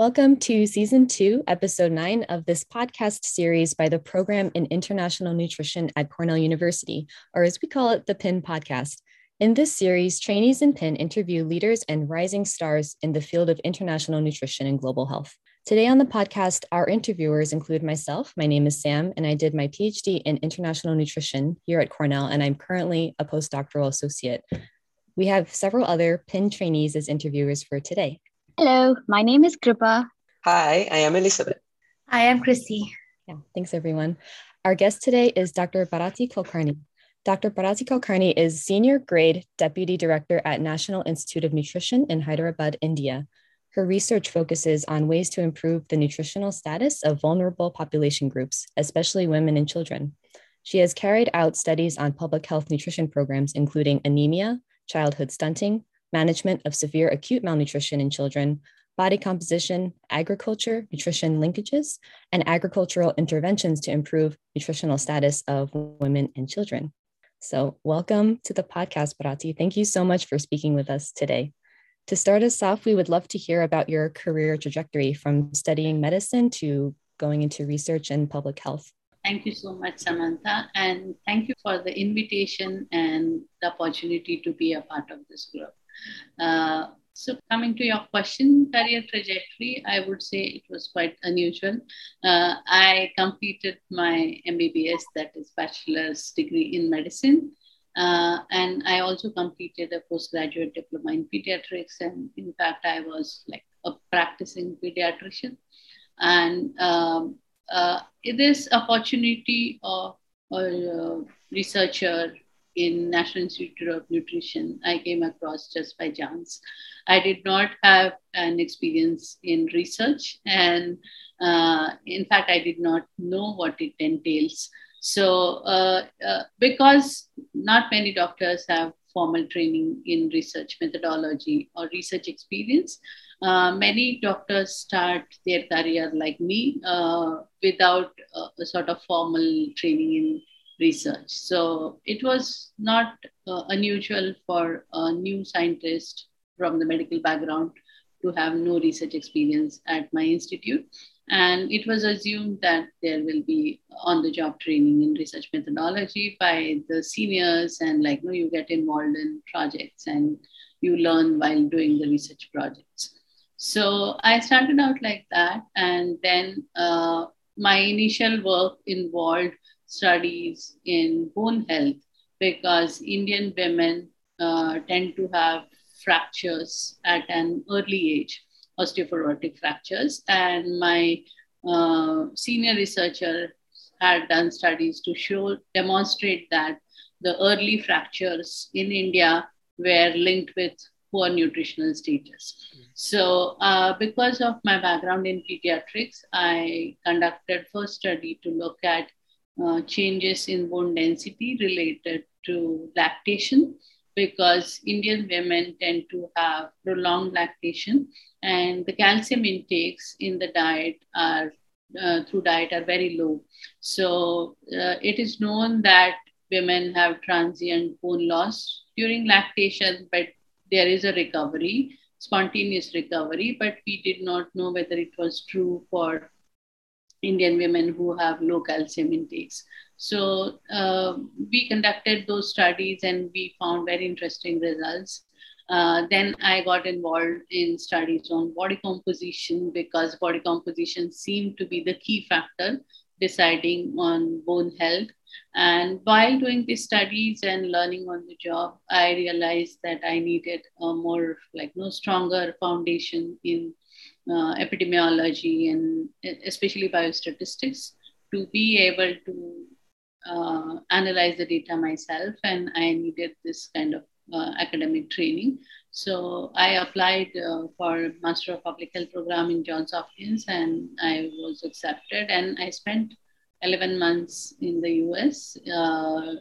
Welcome to season two, episode nine of this podcast series by the Program in International Nutrition at Cornell University, or as we call it, the PIN podcast. In this series, trainees in PIN interview leaders and rising stars in the field of international nutrition and global health. Today on the podcast, our interviewers include myself. My name is Sam, and I did my PhD in international nutrition here at Cornell, and I'm currently a postdoctoral associate. We have several other PIN trainees as interviewers for today. Hello, my name is Kripa. Hi, I am Elizabeth. I am Chrissy. Yeah, thanks everyone. Our guest today is Dr. Bharati Kulkarni. Dr. Bharati Kulkarni is Senior Grade Deputy Director at National Institute of Nutrition in Hyderabad, India. Her research focuses on ways to improve the nutritional status of vulnerable population groups, especially women and children. She has carried out studies on public health nutrition programs, including anemia, childhood stunting, management of severe acute malnutrition in children, body composition, agriculture, nutrition linkages, and agricultural interventions to improve nutritional status of women and children. So, welcome to the podcast, Bharati. Thank you so much for speaking with us today. To start us off, we would love to hear about your career trajectory from studying medicine to going into research and public health. Thank you so much, Samantha. And thank you for the invitation and the opportunity to be a part of this group. Uh, so coming to your question, career trajectory, I would say it was quite unusual. Uh, I completed my MBBS, that is bachelor's degree in medicine. Uh, and I also completed a postgraduate diploma in pediatrics. And in fact, I was like a practicing pediatrician. And um, uh, this opportunity of a researcher in National Institute of Nutrition, I came across just by chance. I did not have an experience in research, and uh, in fact, I did not know what it entails. So, uh, uh, because not many doctors have formal training in research methodology or research experience, uh, many doctors start their career like me uh, without a sort of formal training in research. So it was not uh, unusual for a new scientist from the medical background to have no research experience at my institute. And it was assumed that there will be on the job training in research methodology by the seniors, and like, no, you get involved in projects and you learn while doing the research projects. So I started out like that. And then uh, my initial work involved studies in bone health because Indian women uh, tend to have fractures at an early age, osteoporotic fractures. And my uh, senior researcher had done studies to show, demonstrate that the early fractures in India were linked with poor nutritional status. So, uh, because of my background in pediatrics, I conducted first study to look at uh, changes in bone density related to lactation because Indian women tend to have prolonged lactation and the calcium intakes in the diet are uh, through diet are very low. So uh, it is known that women have transient bone loss during lactation, but there is a recovery, spontaneous recovery, but we did not know whether it was true for Indian women who have low calcium intakes. So uh, we conducted those studies and we found very interesting results. Uh, then I got involved in studies on body composition because body composition seemed to be the key factor deciding on bone health. And while doing these studies and learning on the job, I realized that I needed a more like no stronger foundation in uh, epidemiology and especially biostatistics to be able to uh, analyze the data myself and i needed this kind of uh, academic training. So i applied uh, for master of public health program in johns hopkins and i was accepted and i spent 11 months in the us uh,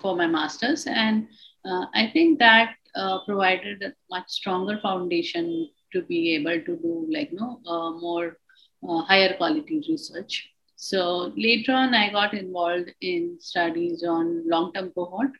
for my masters and uh, i think that provided a much stronger foundation to be able to do like no uh, more uh, higher quality research. So later on, I got involved in studies on long-term cohort,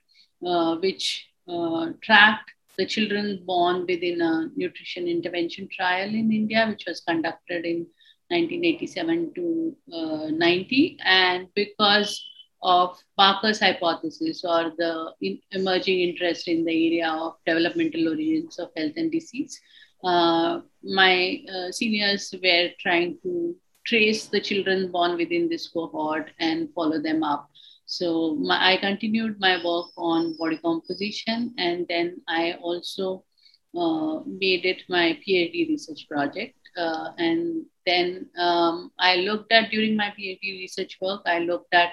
uh, which uh, tracked the children born within a nutrition intervention trial in India, which was conducted in 1987 to uh, 90. And because of Barker's hypothesis or the in emerging interest in the area of developmental origins of health and disease, uh, my uh, seniors were trying to trace the children born within this cohort and follow them up. So my, I continued my work on body composition, and then I also uh, made it my PhD research project. Uh, and then um, I looked at during my PhD research work, I looked at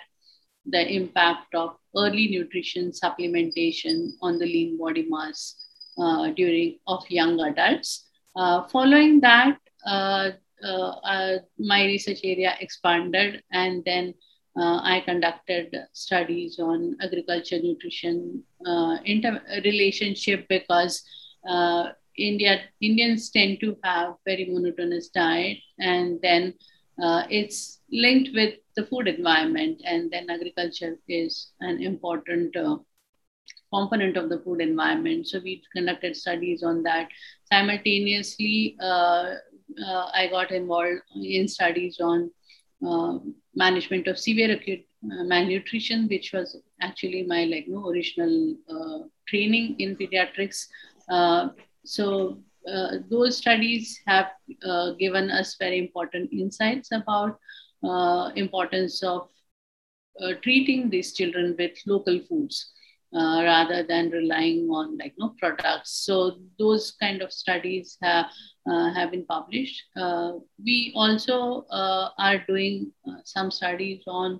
the impact of early nutrition supplementation on the lean body mass during of young adults. Uh, following that, uh, uh, my research area expanded, and then I conducted studies on agriculture nutrition inter- relationship because India Indians tend to have very monotonous diet, and then uh, it's linked with the food environment, and then agriculture is an important uh, component of the food environment. So we conducted studies on that. Simultaneously, uh, uh I got involved in studies on uh, management of severe acute uh, malnutrition, which was actually my like no original training in pediatrics. so uh, those studies have uh, given us very important insights about uh, importance of uh, treating these children with local foods uh, rather than relying on like no products. So those kind of studies have have been published. We also are doing some studies on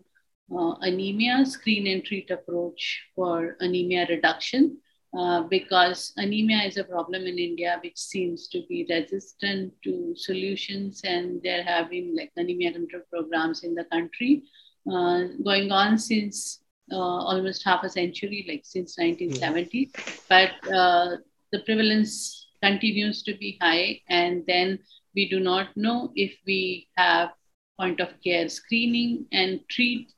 anemia screen and treat approach for anemia reduction uh, because anemia is a problem in India which seems to be resistant to solutions, and there have been like anemia control programs in the country. Uh, going on since uh, almost half a century, like since 1970. Yeah. But uh, the prevalence continues to be high, and then we do not know if we have point of care screening and treat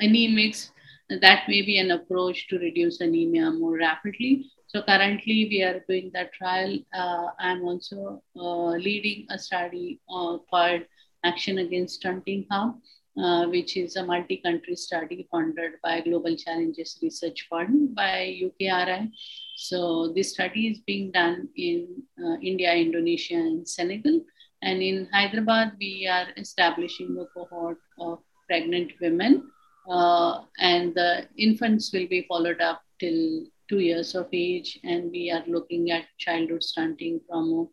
anemics that may be an approach to reduce anemia more rapidly. So currently we are doing that trial. Uh, I'm also uh, leading a study uh, called Action Against Stunting Harm, uh, which is a multi-country study funded by Global Challenges Research Fund by UKRI. So this study is being done in uh, India, Indonesia, and Senegal. And in Hyderabad, we are establishing a cohort of pregnant women uh, and the infants will be followed up till two years of age. And we are looking at childhood stunting from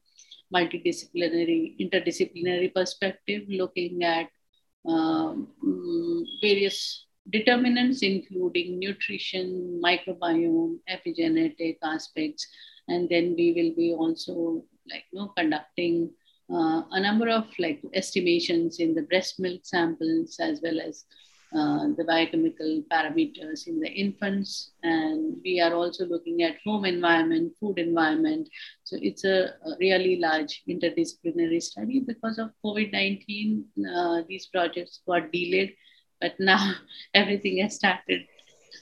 a multidisciplinary, interdisciplinary perspective, looking at various determinants, including nutrition, microbiome, epigenetic aspects. And then we will be also like you know, conducting uh, a number of like estimations in the breast milk samples as well as uh, the biochemical parameters in the infants. And we are also looking at home environment, food environment. So it's a, a really large interdisciplinary study. Because of COVID 19, uh, these projects got delayed, but now everything has started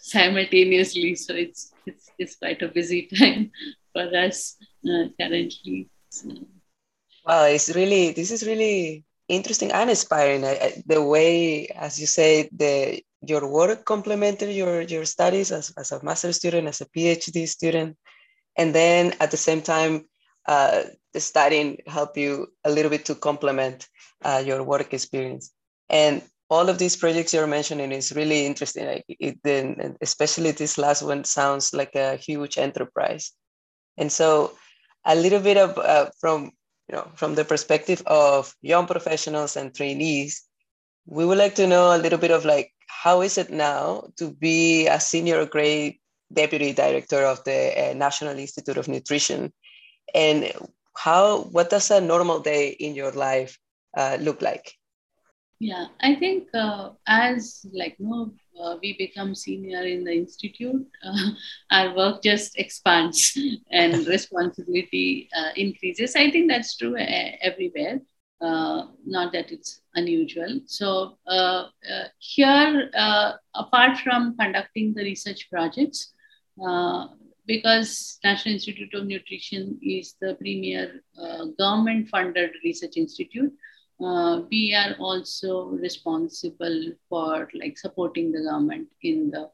simultaneously. So it's, it's, it's quite a busy time for us uh, currently. So. Wow, it's really, this is really interesting and inspiring. I, the way, as you say, the your work complemented your your studies as, as a master student, as a PhD student, and then at the same time, uh, the studying help you a little bit to complement uh, your work experience. And all of these projects you're mentioning is really interesting. Like it, then, especially this last one sounds like a huge enterprise. And so, a little bit of uh, from you know, from the perspective of young professionals and trainees, we would like to know a little bit of like how is it now to be a senior grade deputy director of the uh, National Institute of Nutrition, and how what does a normal day in your life uh, look like? Yeah, I think uh, as like you know, uh, we become senior in the institute, uh, our work just expands and responsibility uh, increases. I think that's true uh, everywhere. Uh, not that it's unusual. So uh, here, apart from conducting the research projects, because National Institute of Nutrition is the premier government-funded research institute, uh, we are also responsible for like supporting the government in the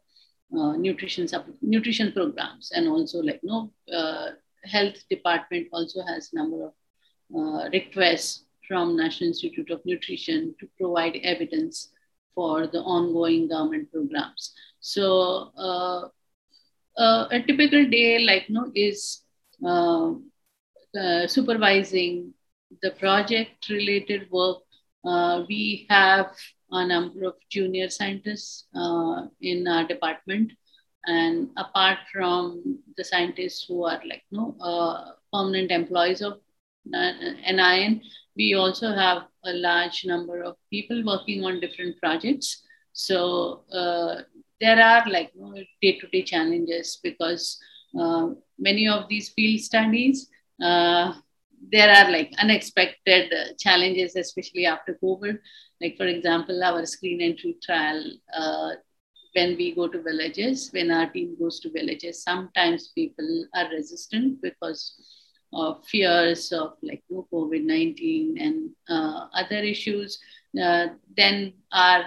uh, nutrition nutrition programs and also like no uh, health department also has number of uh, requests from National Institute of Nutrition to provide evidence for the ongoing government programs. So uh, uh, a typical day like no is supervising the project related work. Uh, we have a number of junior scientists uh, in our department. And apart from the scientists who are like no permanent employees of NIN, we also have a large number of people working on different projects. So uh, there are like you day-to-day challenges because uh, many of these field studies, uh, there are like unexpected challenges, especially after COVID. Like for example, our screen entry trial, uh, when we go to villages, when our team goes to villages, sometimes people are resistant because of fears of like COVID 19 and uh, other issues, uh, then our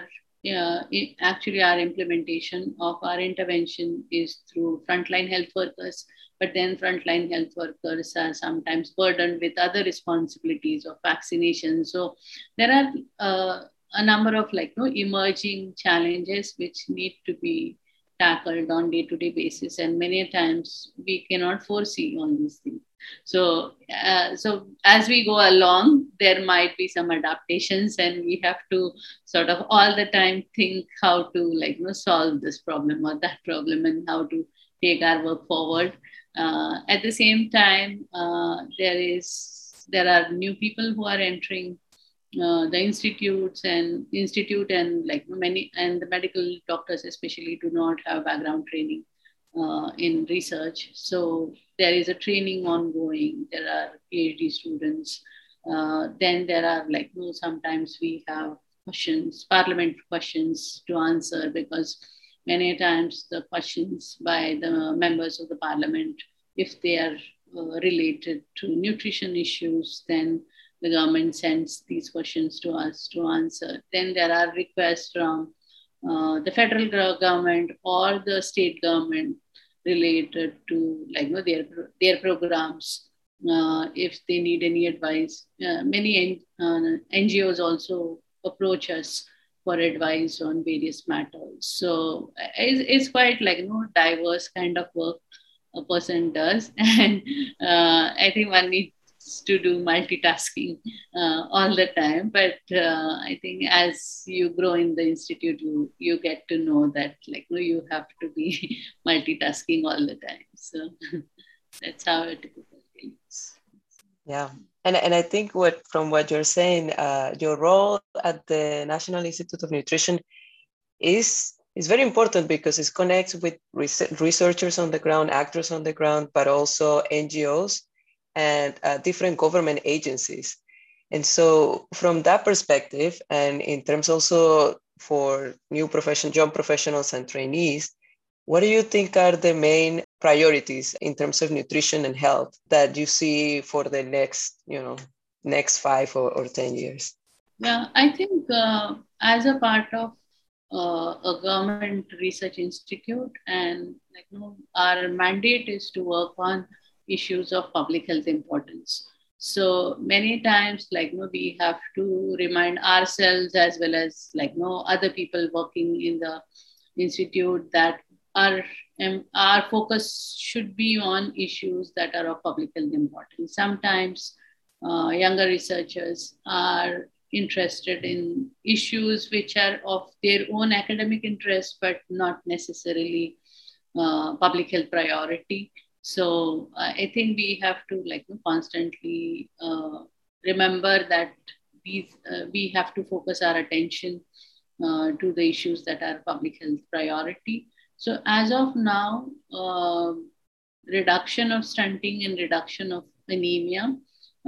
uh, actually our implementation of our intervention is through frontline health workers but then frontline health workers are sometimes burdened with other responsibilities of vaccination. So there are uh, a number of like no emerging challenges which need to be tackled on day-to-day basis and many times we cannot foresee all these things. So uh, so as we go along there might be some adaptations and we have to sort of all the time think how to like you know solve this problem or that problem and how to take our work forward. Uh, at the same time uh, there is there are new people who are entering uh, the institutes and institute and like many and the medical doctors especially do not have background training uh, in research. So there is a training ongoing. There are PhD students. Uh, then there are like you know, sometimes we have questions, parliament questions to answer because many times the questions by the members of the parliament, if they are uh, related to nutrition issues, then the government sends these questions to us to answer. Then there are requests from uh, the federal government or the state government related to like you know, their their programs uh, if they need any advice. Uh, many uh, ngos also approach us for advice on various matters. So it's, it's quite like you know diverse kind of work a person does. And uh, i think one needs to do multitasking uh, all the time. But uh, i think as you grow in the institute you you get to know that like know, you have to be multitasking all the time. So that's how it is yeah. And, and i think what from what you're saying uh, your role at the national institute of nutrition is is very important because it connects with researchers on the ground actors on the ground but also ngos and uh, different government agencies. And so, from that perspective, and in terms also for new profession, young professionals and trainees, what do you think are the main priorities in terms of nutrition and health that you see for the next, you know, next five or, or ten years? Yeah, I think uh, as a part of uh, a government research institute, and like you know, our mandate is to work on issues of public health importance. So many times, like you know, we have to remind ourselves as well as like you know, other people working in the institute that our um, our focus should be on issues that are of public health importance. Sometimes uh, younger researchers are interested in issues which are of their own academic interest, but not necessarily uh, public health priority. So uh, I think we have to like constantly uh, remember that these uh, we have to focus our attention uh, to the issues that are public health priority. So as of now, um, reduction of stunting and reduction of anemia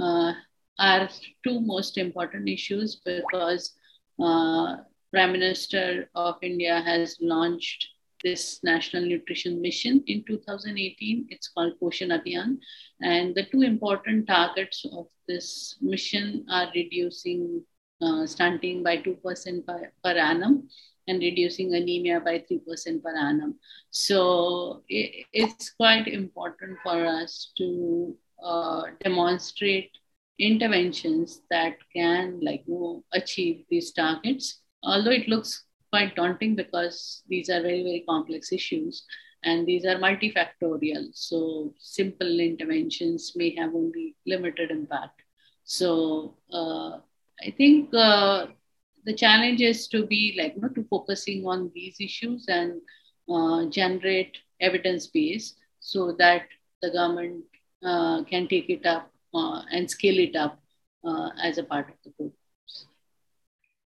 uh, are two most important issues because uh, Prime Minister of India has launched this National Nutrition Mission in 2018. It's called Poshan Abhiyan. And the two important targets of this mission are reducing uh, stunting by 2% per, per annum and reducing anemia by 3% per annum. So it, it's quite important for us to uh, demonstrate interventions that can like you know, achieve these targets. Although it looks quite daunting because these are very, very complex issues and these are multifactorial. So simple interventions may have only limited impact. So uh, I think uh, the challenge is to be like, you know, to focusing on these issues and uh, generate evidence base so that the government uh, can take it up uh, and scale it up uh, as a part of the program.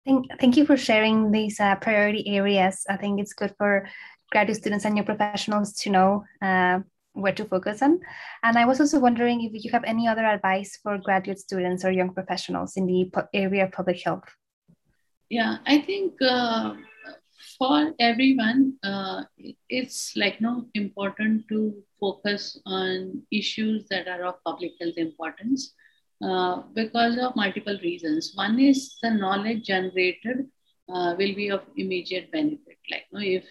Thank, thank you for sharing these uh, priority areas. I think it's good for graduate students and young professionals to know uh, where to focus on. And I was also wondering if you have any other advice for graduate students or young professionals in the area of public health. Yeah, I think uh, for everyone, uh, it's like no important to focus on issues that are of public health importance uh, because of multiple reasons. One is the knowledge generated uh, will be of immediate benefit. Like you know, if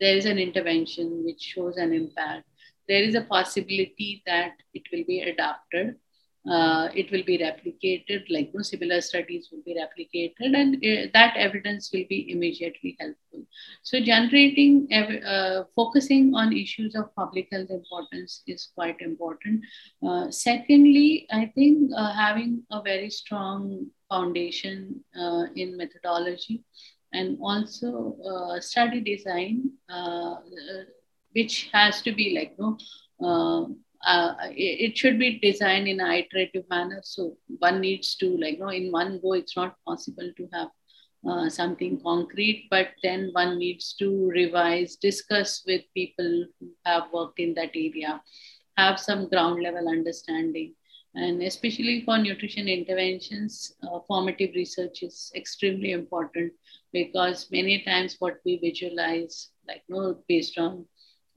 there is an intervention which shows an impact, there is a possibility that it will be adapted uh, it will be replicated, like you know, similar studies will be replicated, and uh, that evidence will be immediately helpful. So, generating, uh, focusing on issues of public health importance is quite important. Uh, secondly, I think uh, having a very strong foundation uh, in methodology and also study design, which has to be like, you know, uh, it, should be designed in an iterative manner. So one needs to like, you know, in one go, it's not possible to have uh, something concrete, but then one needs to revise, discuss with people who have worked in that area, have some ground level understanding. And especially for nutrition interventions, uh, formative research is extremely important because many times what we visualize, like, you know, based on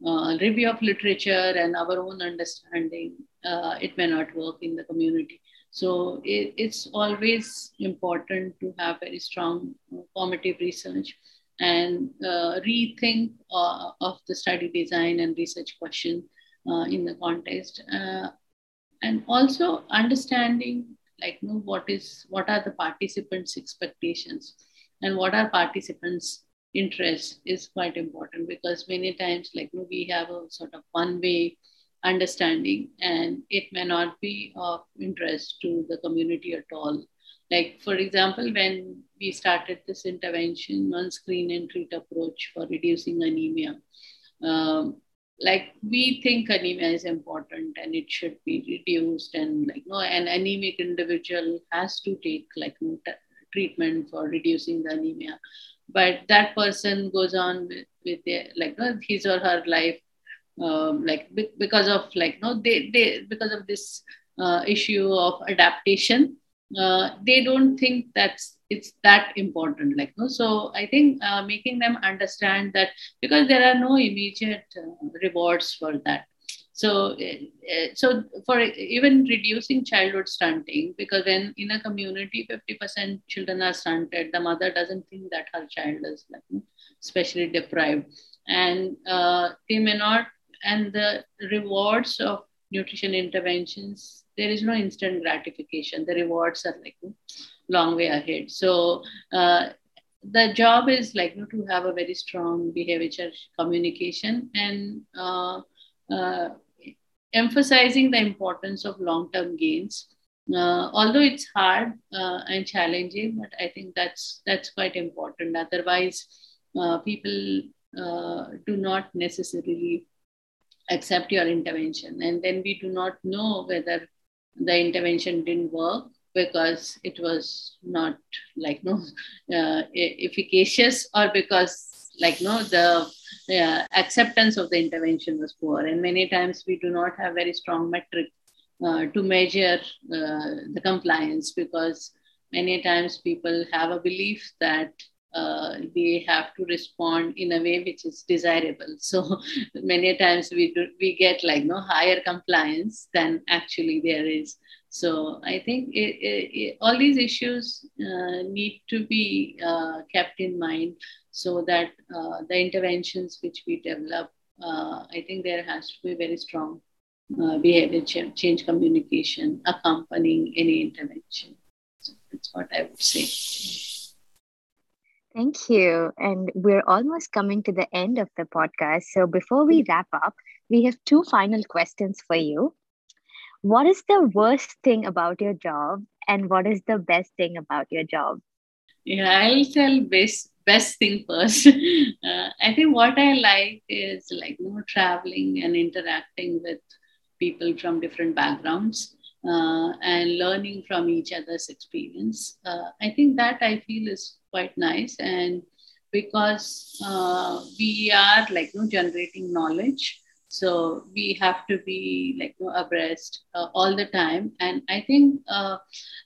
uh, review of literature and our own understanding, uh, it may not work in the community. So it, it's always important to have very strong uh, formative research and uh, rethink uh, of the study design and research question uh, in the context. and also understanding like you know, what is what are the participants' expectations and what are participants' interest is quite important because many times like we have a sort of one way understanding and it may not be of interest to the community at all. Like for example when we started this intervention on screen and treat approach for reducing anemia um, like we think anemia is important and it should be reduced and like no an anemic individual has to take like treatment for reducing the anemia but that person goes on with, with their like his or her life um, like because of like no they, they because of this uh, issue of adaptation uh, they don't think that's it's that important like no so i think uh, making them understand that because there are no immediate uh, rewards for that so, uh, so for even reducing childhood stunting, because when in a community 50% children are stunted, the mother doesn't think that her child is like, especially deprived, and uh, they may not. And the rewards of nutrition interventions, there is no instant gratification. The rewards are like long way ahead. So. Uh, the job is like you know, to have a very strong behavior communication and uh, uh, emphasizing the importance of long-term gains. Uh, although it's hard uh, and challenging, but I think that's that's quite important. Otherwise, uh, people uh, do not necessarily accept your intervention, and then we do not know whether the intervention didn't work because it was not like no uh, efficacious or because like no the acceptance of the intervention was poor. And many times we do not have very strong metric uh, to measure uh, the compliance because many times people have a belief that uh, they have to respond in a way which is desirable. So many times we do, we get like no higher compliance than actually there is. So I think it, it, it, all these issues uh, need to be uh, kept in mind so that uh, the interventions which we develop, uh, I think there has to be very strong uh, behavior change communication accompanying any intervention. So that's what I would say. Thank you. And we're almost coming to the end of the podcast. So before we wrap up, we have two final questions for you. What is the worst thing about your job, and what is the best thing about your job? Yeah, I'll tell best best thing first. Uh, I think what I like is like you know traveling and interacting with people from different backgrounds uh, and learning from each other's experience. Uh, I think that I feel is quite nice. And because uh, we are like you know, generating knowledge, so we have to be like you know, abreast uh, all the time. And I think uh,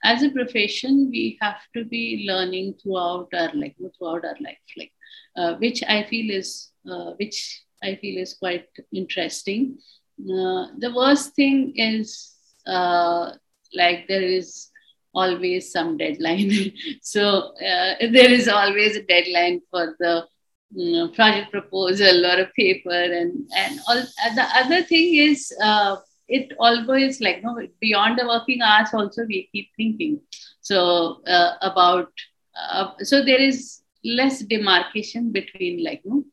as a profession, we have to be learning throughout our like throughout our life, like uh, which I feel is which I feel is quite interesting uh, the worst thing is uh, like there is always some deadline. so uh, there is always a deadline for the you know, project proposal or a paper, and and all. the other thing is uh, it always like you know, beyond the working hours. Also, we keep thinking so uh, about. so there is less demarcation between like you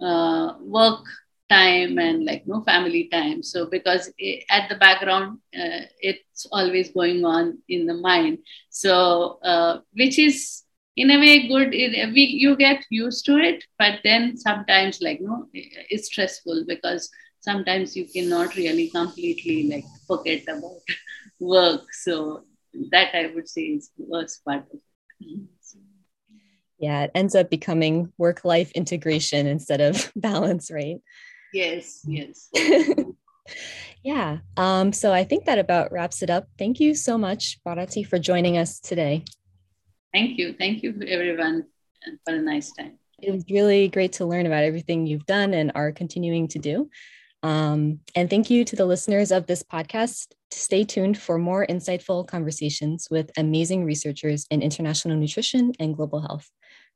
know, work time and like no family time so because it, at the background uh, it's always going on in the mind so uh, which is in a way good it, we, you get used to it but then sometimes like no it's stressful because sometimes you cannot really completely like forget about work so that i would say is the worst part of it yeah it ends up becoming work life integration instead of balance right Yes, yes. yeah. Um, so I think that about wraps it up. Thank you so much, Bharati, for joining us today. Thank you. Thank you, everyone, for a nice time. It was really great to learn about everything you've done and are continuing to do. Um, and thank you to the listeners of this podcast. Stay tuned for more insightful conversations with amazing researchers in international nutrition and global health.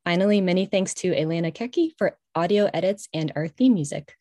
Finally, many thanks to Elena Keki for audio edits and our theme music.